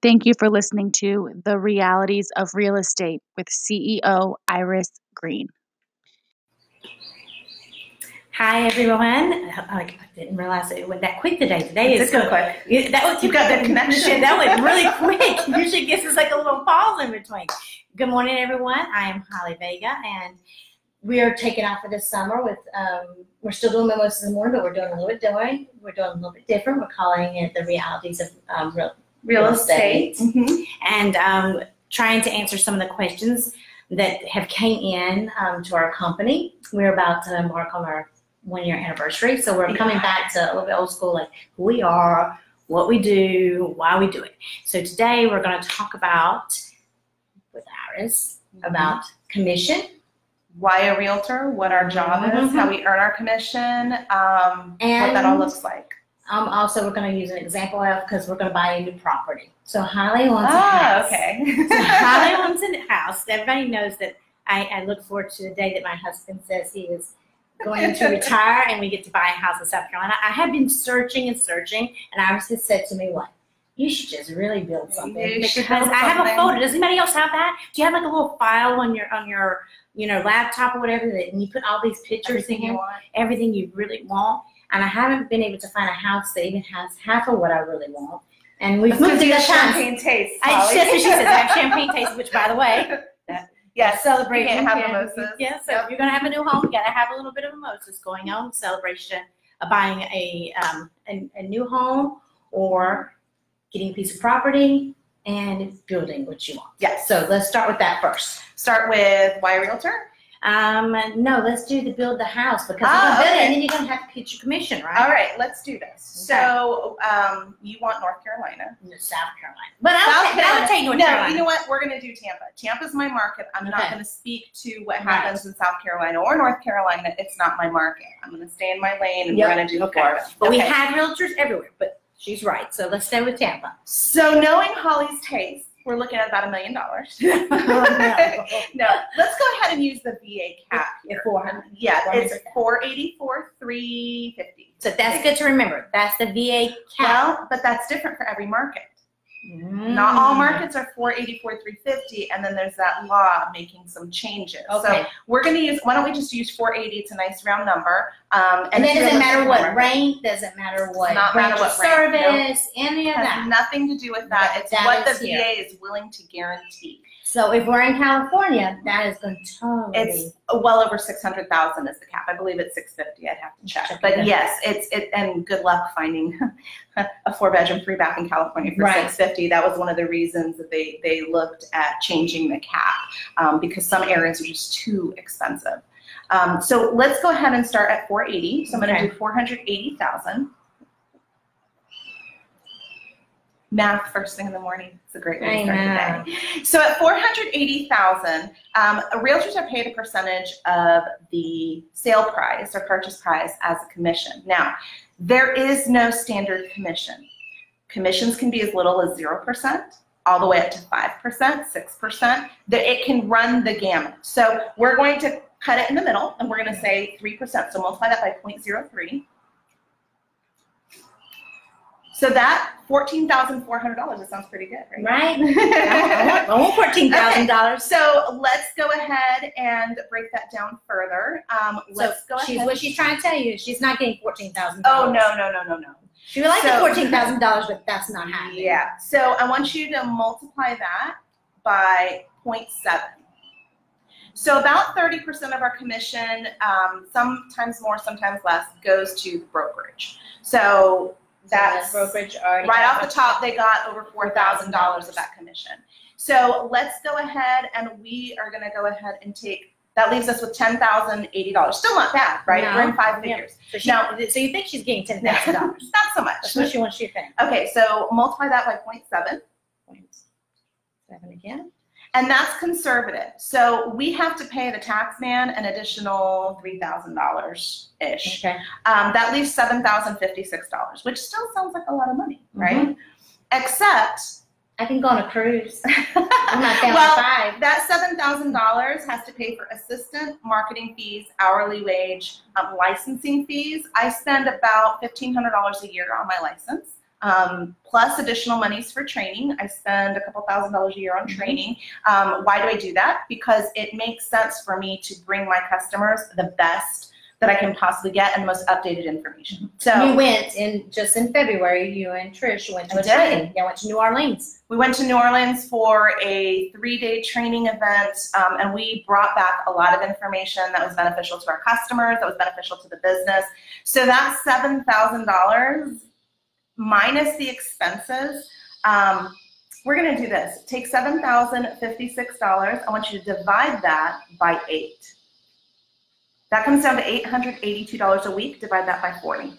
Thank you for listening to The Realities of Real Estate with CEO Iris Green. Hi everyone. I didn't realize it went that quick today. Today It's is so quick. Yeah, That was You've got that connection. That went really quick. Usually gives us like a little pause in between. Good morning, everyone. I am Holly Vega, and we are taking off for this summer with. Um, we're still doing mimosas in the morning, but we're doing a little bit different. We're doing a little bit different. We're calling it the realities of um, real, Real Real estate. estate. Mhm. and um, trying to answer some of the questions that have came in um, to our company. We're about to embark on our one year anniversary, so we're coming back to a little bit old school, like who we are, what we do, why we do it. So today we're going to talk about with Iris about commission Why a realtor, what our job is, Mhm. how we earn our commission, um, what that all looks like. Um, also, we're going to use an example of because we're going to buy a new property. So Holly wants a Ah, house. okay. So Holly wants a house. Everybody knows that I, I look forward to the day that my husband says he is going to retire and we get to buy a house in South Carolina. I have been searching and searching, and Iris has said to me, "What? You should just really build something You because build I have a something. folder. Does anybody else have that? Do you have like a little file on your on your you know laptop or whatever that and you put all these pictures Everything in here, everything you really want?" And I haven't been able to find a house that even has half of what I really want. And we've moved to the champagne taste. I, that's what she says. I have champagne taste, which, by the way, Yes, celebration. You can't have mimosas. Yeah, so Yep. if you're gonna have a new home, you gotta have a little bit of mimosas going on. Celebration of buying a um a, a new home or getting a piece of property and building what you want. Yes. So let's start with that first. Start with why a realtor. Um, no, let's do the build the house because Ah, you're gonna it and then you're gonna have to get your commission, right? All right, let's do this. Okay. So, um, you want North Carolina? No, South Carolina. But South would, take- I would take North no, Carolina. you know what? We're going to do Tampa. Tampa's my market. I'm not going to speak to what Right. happens in South Carolina or North Carolina. It's not my market. I'm going to stay in my lane and Yep. we're going to do Okay. Florida. But we Okay. have realtors everywhere, but she's right. So let's stay with Tampa. So, knowing Holly's taste, we're looking at about a million dollars. Oh, no. No, let's go ahead and use the VA cap Yeah, here. 400. Yeah, it's 400. 484, 350. So that's good to remember. That's the VA cap. Well, but that's different for every market. Not all markets are 484, 350, and then there's that law making some changes. Okay. So we're going to use, why don't we just use 480? It's a nice round number. Um, And then it's doesn't matter what rank, doesn't matter what Not branch matter what rank, no. service, any of It has that. nothing to do with that. It's that what the VA here. is willing to guarantee. So if we're in California, that is going to totally. It's well over 600,000 is the cap. I believe it's 650. I'd have to check. Check But it yes, it's it. And good luck finding a four bedroom, three bath in California for Right. 650. That was one of the reasons that they they looked at changing the cap um, because some areas are just too expensive. Um, so let's go ahead and start at 480. So I'm going to Okay. do 480,000. Math first thing in the morning. It's a great way to start the day. So at 480,000, um, realtors are paid a percentage of the sale price or purchase price as a commission. Now, there is no standard commission. Commissions can be as little as 0%, all the way up to 5%, 6%. The- It can run the gamut. So we're going to cut it in the middle and we're going to say 3%. So multiply that by 0.03. So that $14,400, that sounds pretty good, right? right? I want- I want fourteen thousand dollars. So let's go ahead and break that down further. Um, let's go she's ahead. what she's trying to tell you. is She's not getting fourteen thousand. oh no no no no no. She would like the fourteen thousand dollars, but that's not happening. Yeah. So I want you to multiply that by 0.7. So about 30% of our commission, um, sometimes more, sometimes less, goes to brokerage. So So that's brokerage already. right off the top, they got over four thousand dollars of that commission. So let's go ahead and we are gonna go ahead and take, that leaves us with ten thousand eighty dollars. Still not bad, right? No. We're in five Yeah. figures. So, she, Now- so you think she's getting ten thousand dollars? Not so That's much. what she wants you to think. Okay, so multiply that by 0.7, Seven again. And that's conservative. So we have to pay the tax man an additional three thousand dollars ish. Okay. Um, that leaves seven thousand fifty-six dollars, which still sounds like a lot of money, right? Except I can go on a cruise. I'm not down well, five. that seven thousand dollars has to pay for assistant, marketing fees, hourly wage, um, licensing fees. I spend about fifteen hundred dollars a year on my license. Um, plus additional monies for training. I spend a couple thousand dollars a year on training. Um, why do I do that? Because it makes sense for me to bring my customers the best that I can possibly get and the most updated information. So You went in, just in February, you and Trish went to a training. You went to New Orleans. we went to New Orleans for a three-day training event, um, and we brought back a lot of information that was beneficial to our customers, that was beneficial to the business. So that seven thousand dollars minus the expenses. Um, we're going to do this. Take seven thousand fifty-six dollars. I want you to divide that by eight. That comes down to eight hundred eighty-two dollars a week. Divide that by forty.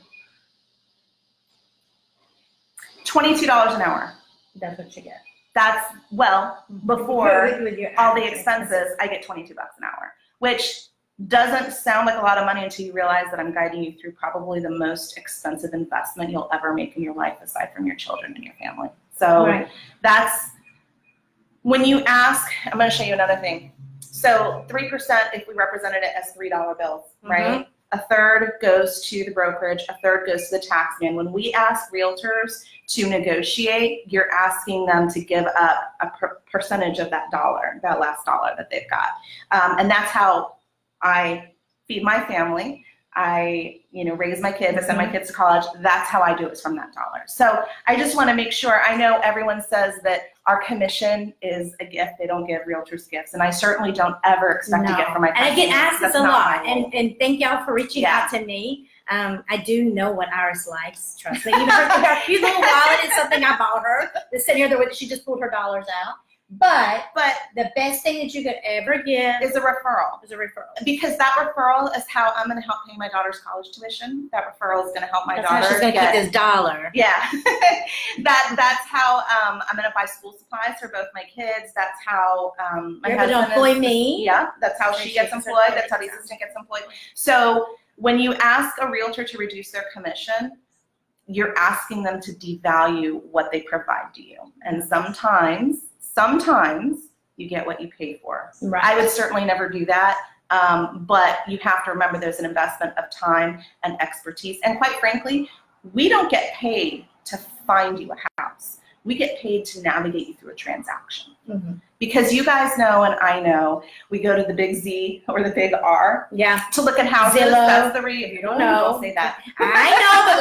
Twenty-two dollars an hour. That's what you get. That's well before With- with all the expenses. I get twenty-two bucks an hour, which doesn't sound like a lot of money until you realize that I'm guiding you through probably the most expensive investment you'll ever make in your life, aside from your children and your family. So Right. that's when you ask. I'm going to show you another thing. So three percent, if we represented it as three dollar bills, right? A third goes to the brokerage, a third goes to the tax man. When we ask realtors to negotiate, you're asking them to give up a per- percentage of that dollar, that last dollar that they've got. Um, and that's how I feed my family. I, you know, raise my kids, I send my kids to college. That's how I do it, is from that dollar. So I just want to make sure, I know everyone says that our commission is a gift. They don't give realtors gifts. And I certainly don't ever expect No. to get from my And I get customers. asked this a lot, and, and thank y'all for reaching Yeah. out to me. Um, I do know what Iris likes. Trust me. Even her, her cute little wallet is something I bought her. That's sitting here, that she just pulled her dollars out. But But the best thing that you could ever give it's a referral. is a referral. because that referral is how I'm going to help pay my daughter's college tuition. That referral is going to help my That's daughter how she's gonna keep this dollar. yeah, that that's how um, I'm going to buy school supplies for both my kids. That's how um, my You're husband employ is, me. Yeah, that's how So she she gets employed. That's how the assistant gets employed. So when you ask a realtor to reduce their commission, you're asking them to devalue what they provide to you. And sometimes, sometimes you get what you pay for. Right. I would certainly never do that. Um, but you have to remember there's an investment of time and expertise. And quite frankly, we don't get paid to find you a house. We get paid to navigate you through a transaction. Mhm. Because you guys know and I know, we go to the big Z or the big R Yeah. to look at houses. Zillow. That's the re- If you don't know. don't say that. I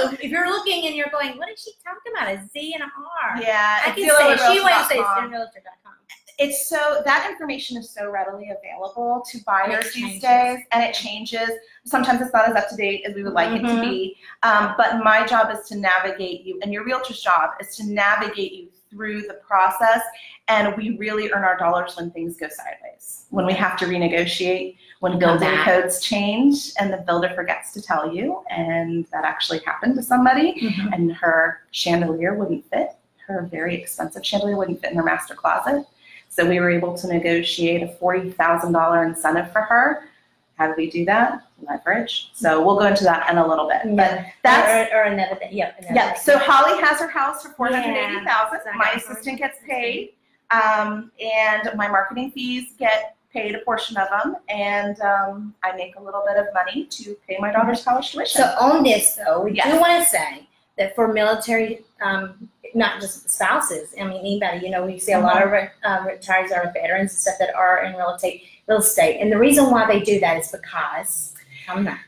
know, but if you're looking and you're going, what is she talking about? A Z and an R. Yeah, I can say, she went to say realtor.com. it's so that information is so readily available to buyers these days and it changes sometimes it's not as up to date as we would like it to be um, but my job is to navigate you and your realtor's job is to navigate you through the process and we really earn our dollars when things go sideways when we have to renegotiate when building codes change and the builder forgets to tell you and that actually happened to somebody and her chandelier wouldn't fit. Her very expensive chandelier wouldn't fit in her master closet. So we were able to negotiate a forty thousand dollar incentive for her. How do we do that? Leverage. So we'll go into that in a little bit. But that's or, or another thing. Yep. another yeah. thing. So Holly has her house for four hundred eighty thousand. Yeah, My assistant gets paid, um, and my marketing fees get paid a portion of them, and um, I make a little bit of money to pay my daughter's college tuition. So on this though, we do want to say that for military, um, not just spouses, I mean anybody, you know, we see a lot of re- um, retirees or veterans and stuff that are in real estate, real estate, and the reason why they do that is because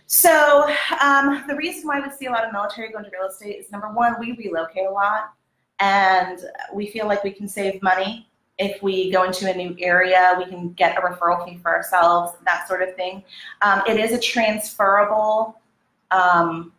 So um, the reason why we see a lot of military go into real estate is number one, we relocate a lot, and we feel like we can save money if we go into a new area. We can get a referral fee for ourselves, that sort of thing. Um, it is a transferable um,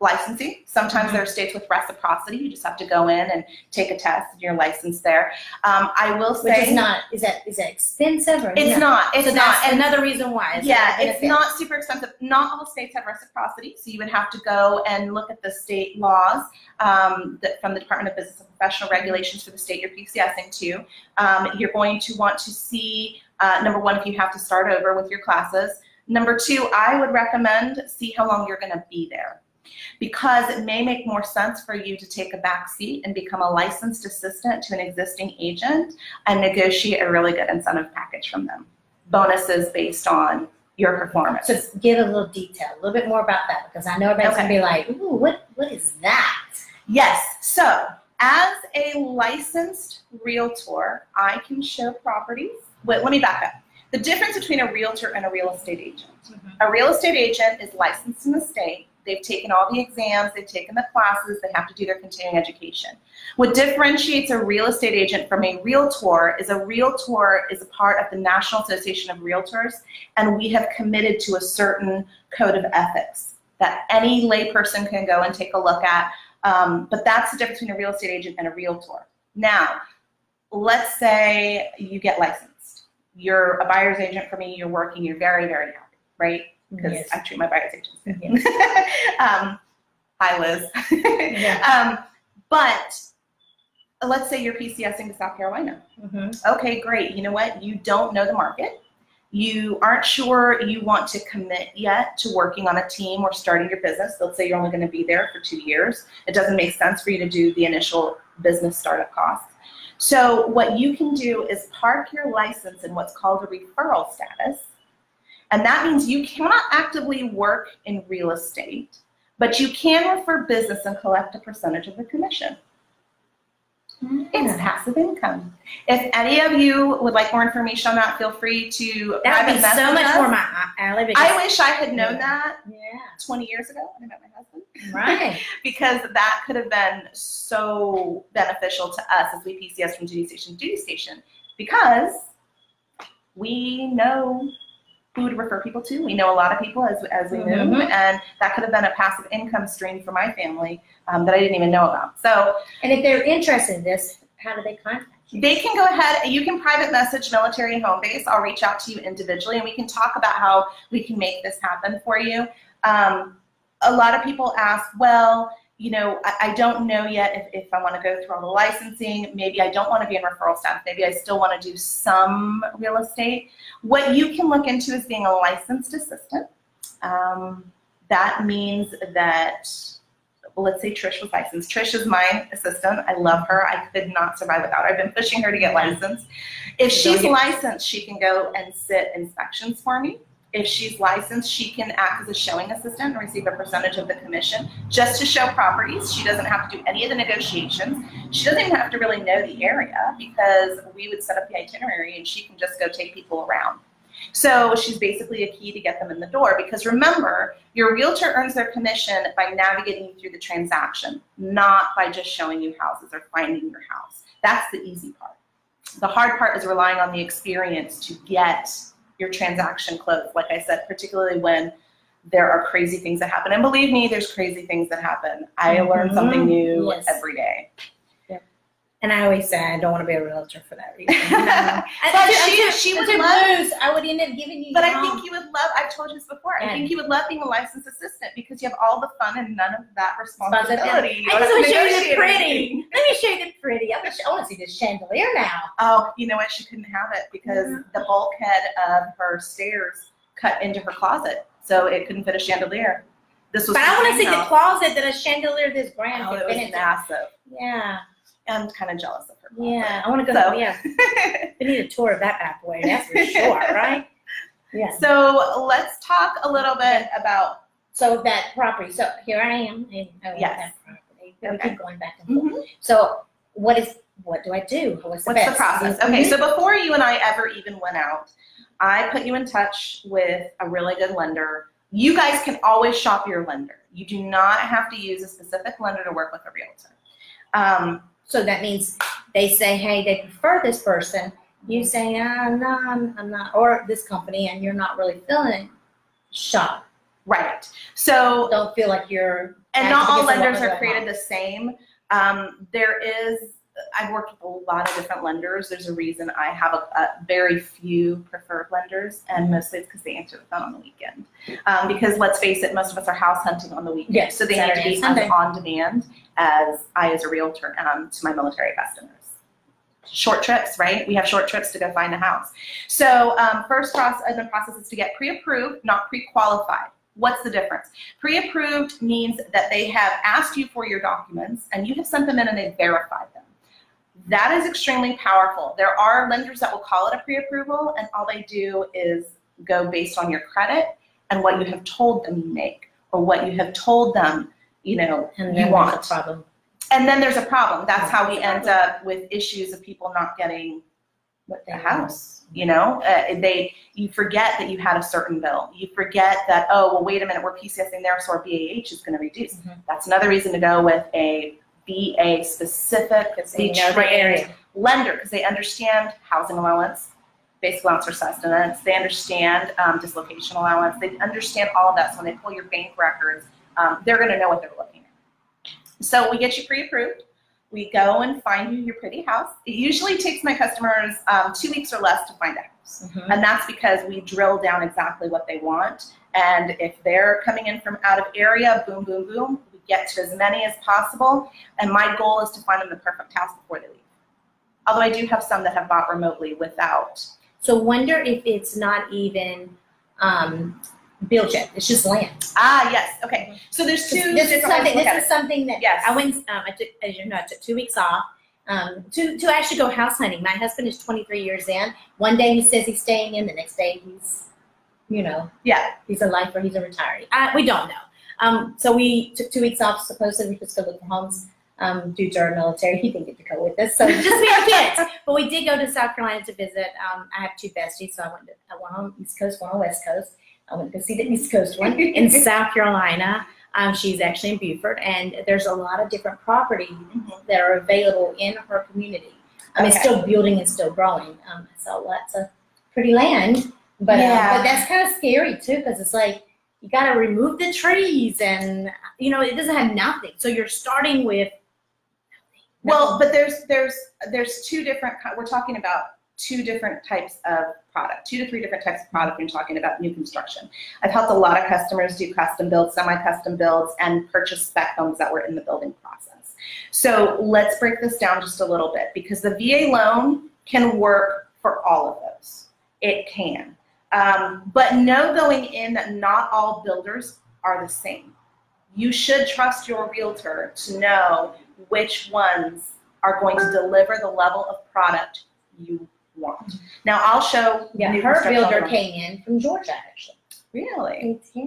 licensing. Sometimes there are states with reciprocity. You just have to go in and take a test, and you're licensed there. Um, I will say, Which is not. Is that is that expensive or it's no? not. It's so not. And another reason why. It's yeah, it's not super expensive. Not all states have reciprocity, so you would have to go and look at the state laws um, that, from the Department of Business and Professional Regulations for the state you're PCSing to. Um, you're going to want to see uh, number one if you have to start over with your classes. Number two, I would recommend see how long you're going to be there. Because it may make more sense for you to take a back seat and become a licensed assistant to an existing agent and negotiate a really good incentive package from them. Bonuses based on your performance. So give a little detail, a little bit more about that, because I know everybody's gonna be like, "Ooh, what what is that?" Yes. So, as a licensed realtor, I can show properties. Wait, let me back up. The difference between a realtor and a real estate agent. Mm-hmm. A real estate agent is licensed in the state. They've taken all the exams, they've taken the classes, they have to do their continuing education. What differentiates a real estate agent from a realtor is a realtor is a part of the National Association of Realtors, and we have committed to a certain code of ethics that any layperson can go and take a look at. Um, but that's the difference between a real estate agent and a realtor. Now, let's say you get licensed. You're a buyer's agent for me, you're working, you're very, very happy, right? Because Yes. I treat my buyer's agents. Yes. um, hi, Liz. Yeah. um, but let's say you're PCSing to South Carolina. Mhm. Okay, great. You know what? You don't know the market. You aren't sure you want to commit yet to working on a team or starting your business. Let's say you're only going to be there for two years. It doesn't make sense for you to do the initial business startup costs. So, what you can do is park your license in what's called a referral status. And that means you cannot actively work in real estate, but you can refer business and collect a percentage of the commission. It's hmm. passive income. If any of you would like more information on that, feel free to That would be so much us. more my alley. because- I wish I had known that Yeah. 20 years ago when I met my husband, Right. because that could have been so beneficial to us as we PCS from duty station to duty station, because we know who to refer people to. We know a lot of people as, as we move, Mhm. and that could have been a passive income stream for my family um, that I didn't even know about. So And if they're interested in this, how do they contact you? They can go ahead, you can private message military and home base. I'll reach out to you individually and we can talk about how we can make this happen for you. Um, a lot of people ask, well, you know, I, I don't know yet if, if I want to go through all the licensing. Maybe I don't want to be in referral status. Maybe I still want to do some real estate. What you can look into is being a licensed assistant. Um, that means that let's say Trish was licensed. Trish is my assistant. I love her. I could not survive without her. I've been pushing her to get licensed. If she's licensed, she can go and sit inspections for me. If she's licensed, she can act as a showing assistant and receive a percentage of the commission just to show properties. She doesn't have to do any of the negotiations. She doesn't even have to really know the area because we would set up the itinerary and she can just go take people around. So she's basically a key to get them in the door because remember, your realtor earns their commission by navigating you through the transaction, not by just showing you houses or finding your house. That's the easy part. The hard part is relying on the experience to get your transaction closed. Like I said, particularly when there are crazy things that happen. And believe me, there's crazy things that happen. I learn Mhm. something new Yes. every day. And I always say I don't want to be a realtor for that reason. But she- she would love- lose. I would end up giving you. But I think you would love, I've told you this before, I think you would love being a licensed assistant because you have all the fun and none of that responsibility. I just want to show you the pretty. Let me show you the pretty. I, I want to see this chandelier now. Oh, you know what? She couldn't have it because Yeah. the bulkhead of her stairs cut into her closet, so it couldn't fit a chandelier. This was But I want to see the closet that a chandelier this brand Oh, it was massive. Yeah, I'm kind of jealous of her. yeah. I want to go. So- yeah, we need a tour of that bad boy. That's for sure, right? Yeah. so let's talk a little bit about. So that property. So here I am. I Yes. that property. We Okay. keep going back and forth. So what is what do I do? What's the What's the process? Mhm. Okay, so before you and I ever even went out, I put you in touch with a really good lender. You guys can always shop your lender. You do not have to use a specific lender to work with a realtor. Um, So that means they say, hey, they prefer this person. You say, uh, no, I'm, I'm not, or this company, and you're not really feeling it. Shop. right. So Don't feel like you're. and not all lenders are created the same. Um, there is, I've worked with a lot of different lenders. There's a reason I have a, a very few preferred lenders, and mostly it's because they answer the phone on the weekend. Um, because let's face it, most of us are house hunting on the weekend, Yes, so they need to be Sunday. as on demand as I, as a realtor, um, to my military customers. Short trips, right? We have short trips to go find a house. So um, first process in the process is to get pre-approved, not pre-qualified. What's the difference? Pre-approved means that they have asked you for your documents and you have sent them in and they've verified them. That is extremely powerful. There are lenders that will call it a pre-approval and all they do is go based on your credit and what you have told them you make or what you have told them, you know, And you want. problem. And then there's a problem. That's how we end up with issues of people not getting a house. You know, uh, they you forget that you had a certain bill. You forget that oh well wait a minute we're PCSing there so our BAH is going to reduce. Mhm. That's another reason to go with a VA specific Because they be know the trained area. lender because they understand housing allowance, basic allowance for sustenance. They understand um, dislocation allowance. They understand all of that. So when they pull your bank records, um, they're going to know what they're looking at. So we get you pre-approved. We go and find you your pretty house. It usually takes my customers um, two weeks or less to find a house. Mhm. And that's because we drill down exactly what they want. And if they're coming in from out of area, boom, boom, boom, get to as many as possible. And my goal is to find them the perfect house before they leave. Although I do have some that have bought remotely without. So wonder if it's not even um, build yet. It's just land. Ah, yes. Okay. So there's two this is something. to look at This is something that Yes. I went. Um, I took, as you know, I took two weeks off um, to to actually go house hunting. My husband is 23 years in. One day he says he's staying in. The next day he's, you know, Yeah. he's a lifer. He's a retiree. I, we don't know. Um, so we took two weeks off. Supposedly we to look for homes. Um, due to our military, he didn't get to go with us, so just me and kids. But we did go to South Carolina to visit. Um, I have two besties, so I went to I went on East Coast, one on West Coast. I went to go see the East Coast one in South Carolina. Um, she's actually in Beaufort, and there's a lot of different properties Mhm. that are available in her community. I mean, it's Okay. still building and still growing. Um, I saw lots of pretty land, but uh, but that's kind of scary too because it's like you got to remove the trees, and you know it doesn't have nothing. So you're starting with nothing. Well, but there's there's there's two different. We're talking about two different types of product, two to three different types of product when talking about new construction. I've helped a lot of customers do custom builds, semi-custom builds, and purchase spec homes that were in the building process. So let's break this down just a little bit because the VA loan can work for all of those. It can. Um, but know going in that not all builders are the same. You should trust your realtor to know which ones are going to deliver the level of product you want. Now I'll show yeah. Her builder came in from Georgia actually. Really? Yeah.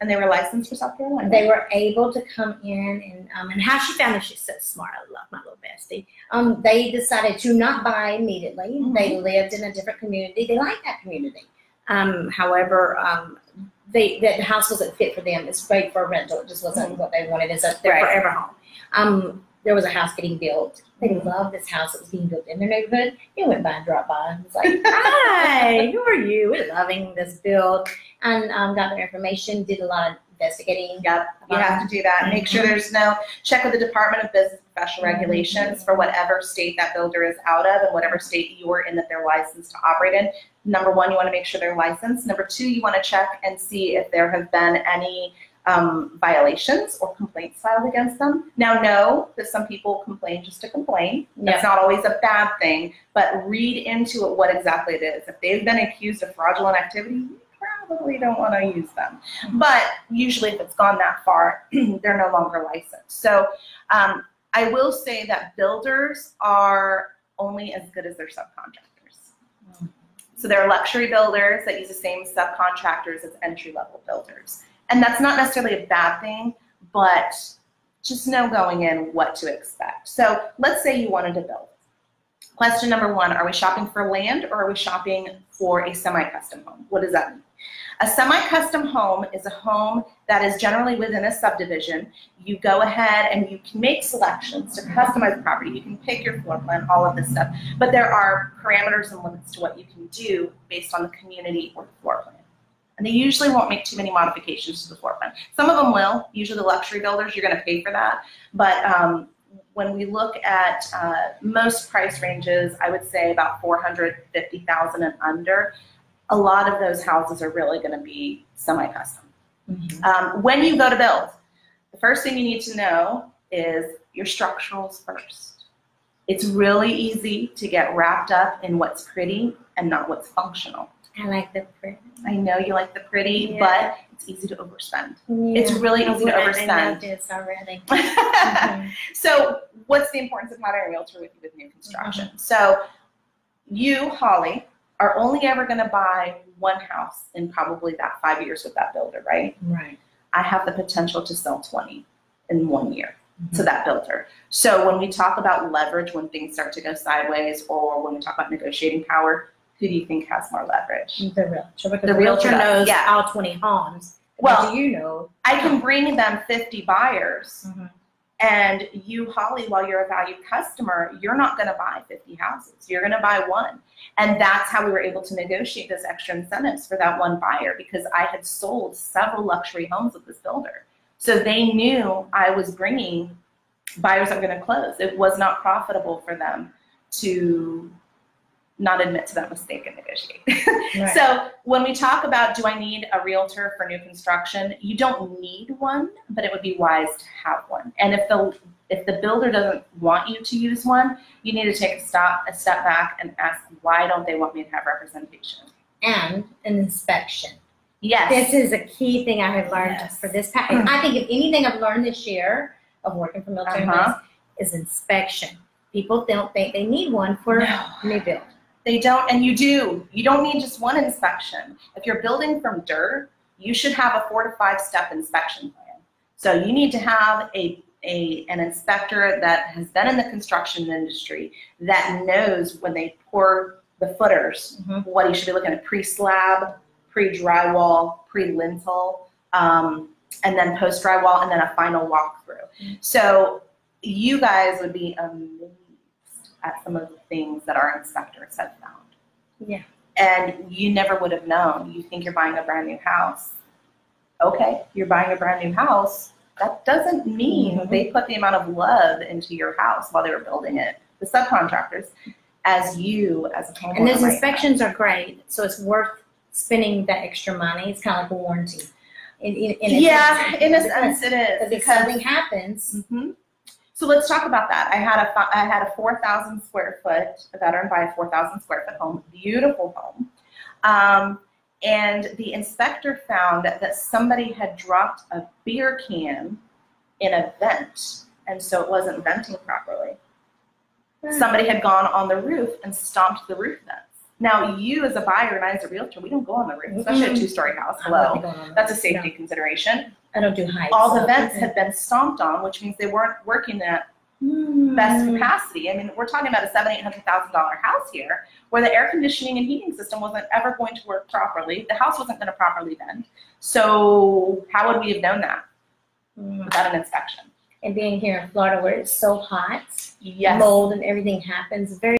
And they were licensed for South Carolina. They were able to come in and um, and how she found that she's so smart. I love my little bestie. Um, they decided to not buy immediately. Mhm. They lived in a different community. They liked that community. Um, however, um, they that the house wasn't fit for them. It's great for a rental. It just wasn't what they wanted. It's a their Right. forever home. Um, there was a house getting built. They loved this house that was being built in their neighborhood. You went by and dropped by and was like, "Hi, who are you? We're loving this build." And um, got their information. Did a lot of investigating. Yep, you have to do that. Make sure there's no, check with the Department of Business Mhm. Regulations for whatever state that builder is out of and whatever state you're in that they're licensed to operate in. Number one, you want to make sure they're licensed. Number two, you want to check and see if there have been any um, violations or complaints filed against them. Now, know that some people complain just to complain. That's not always a bad thing, but read into it what exactly it is. If they've been accused of fraudulent activity, you probably don't want to use them. But usually, if it's gone that far, they're no longer licensed. So um, I will say that builders are only as good as their subcontractors. So there are luxury builders that use the same subcontractors as entry level builders. And that's not necessarily a bad thing, but just know going in what to expect. So let's say you wanted to build. Question number one Are we shopping for land or are we shopping for a semi custom home? What does that mean? A semi-custom home is a home that is generally within a subdivision. You go ahead and you can make selections to customize the property. You can pick your floor plan, all of this stuff. But there are parameters and limits to what you can do based on the community or the floor plan. And they usually won't make too many modifications to the floor plan. Some of them will. Usually the luxury builders, you're going to pay for that. But um, when we look at uh, most price ranges, I would say about 450,000 and under a lot of those houses are really going to be semi-custom. Um, when you go to build, the first thing you need to know is your structurals first. It's really easy to get wrapped up in what's pretty and not what's functional. I like the print. I know you like the pretty, Yeah. but it's easy to overspend. It's really easy to I know overspend. this already. Mhm. so, what's the importance of having a realtor with you with new construction? So, you, Holly, are only ever going to buy one house in probably that five years with that builder, right? Right. I have the potential to sell 20 in one year. to that builder. So when we talk about leverage, when things start to go sideways, or when we talk about negotiating power, who do you think has more leverage? The realtor, because The the realtor realtor knows yeah. all twenty homes. Well- do you know? I can bring them 50 buyers, Mhm. And you, Holly, while you're a valued customer, you're not going to buy 50 houses. You're going to buy one. And that's how we were able to negotiate those extra incentives for that one buyer because I had sold several luxury homes with this builder. So they knew I was bringing buyers that were going to close. It was not profitable for them to not admit to that mistake and negotiate. Right. So when we talk about do I need a realtor for new construction, you don't need one, but it would be wise to have one. And if the if the builder doesn't want you to use one, you need to take a stop a step back and ask why don't they want me to have representation? And an inspection. Yes. This is a key thing I have learned Yes. for this past, I think if anything I've learned this year of working for military Uh-huh. is inspection. People don't think they need one for No. new build. They don't, and you do. You don't need just one inspection. If you're building from dirt, you should have a four to five step inspection plan. So you need to have a, a an inspector that has been in the construction industry that knows when they pour the footers Mhm. what you should be looking at pre-slab, pre-drywall, pre-lintel, um, and then post-drywall, and then a final walkthrough. So you guys would be amazed at some of the things that our inspectors have found. Yeah. And you never would have known. You think you're buying a brand new house. Okay, you're buying a brand new house. That doesn't mean Mhm. they put the amount of love into your house while they were building it, the subcontractors, as you as a homeowner. And those have. inspections are great, so it's worth spending that extra money. It's kind of like a warranty. In, in, in a Yeah, sense. in a sense it is. Because Because something happens, hmm So let's talk about that. I had a I had a four thousand square foot a veteran buy a four thousand square foot home, beautiful home, um, and the inspector found that somebody had dropped a beer can in a vent, and so it wasn't venting properly. Somebody had gone on the roof and stomped the roof vents. Now, you as a buyer and I as a realtor, we don't go on the roof, especially a Mhm. two-story house. Hello, that's a safety consideration. I don't do heights. All the so- vents had been stomped on, which means they weren't working at Hmm. best capacity. I mean, we're talking about a seven, eight hundred thousand dollar house here, where the air conditioning and heating system wasn't ever going to work properly. The house wasn't going to properly vent. So how would we have known that Hmm. without an inspection? And being here in Florida where it's so hot, Yes. mold and everything happens, very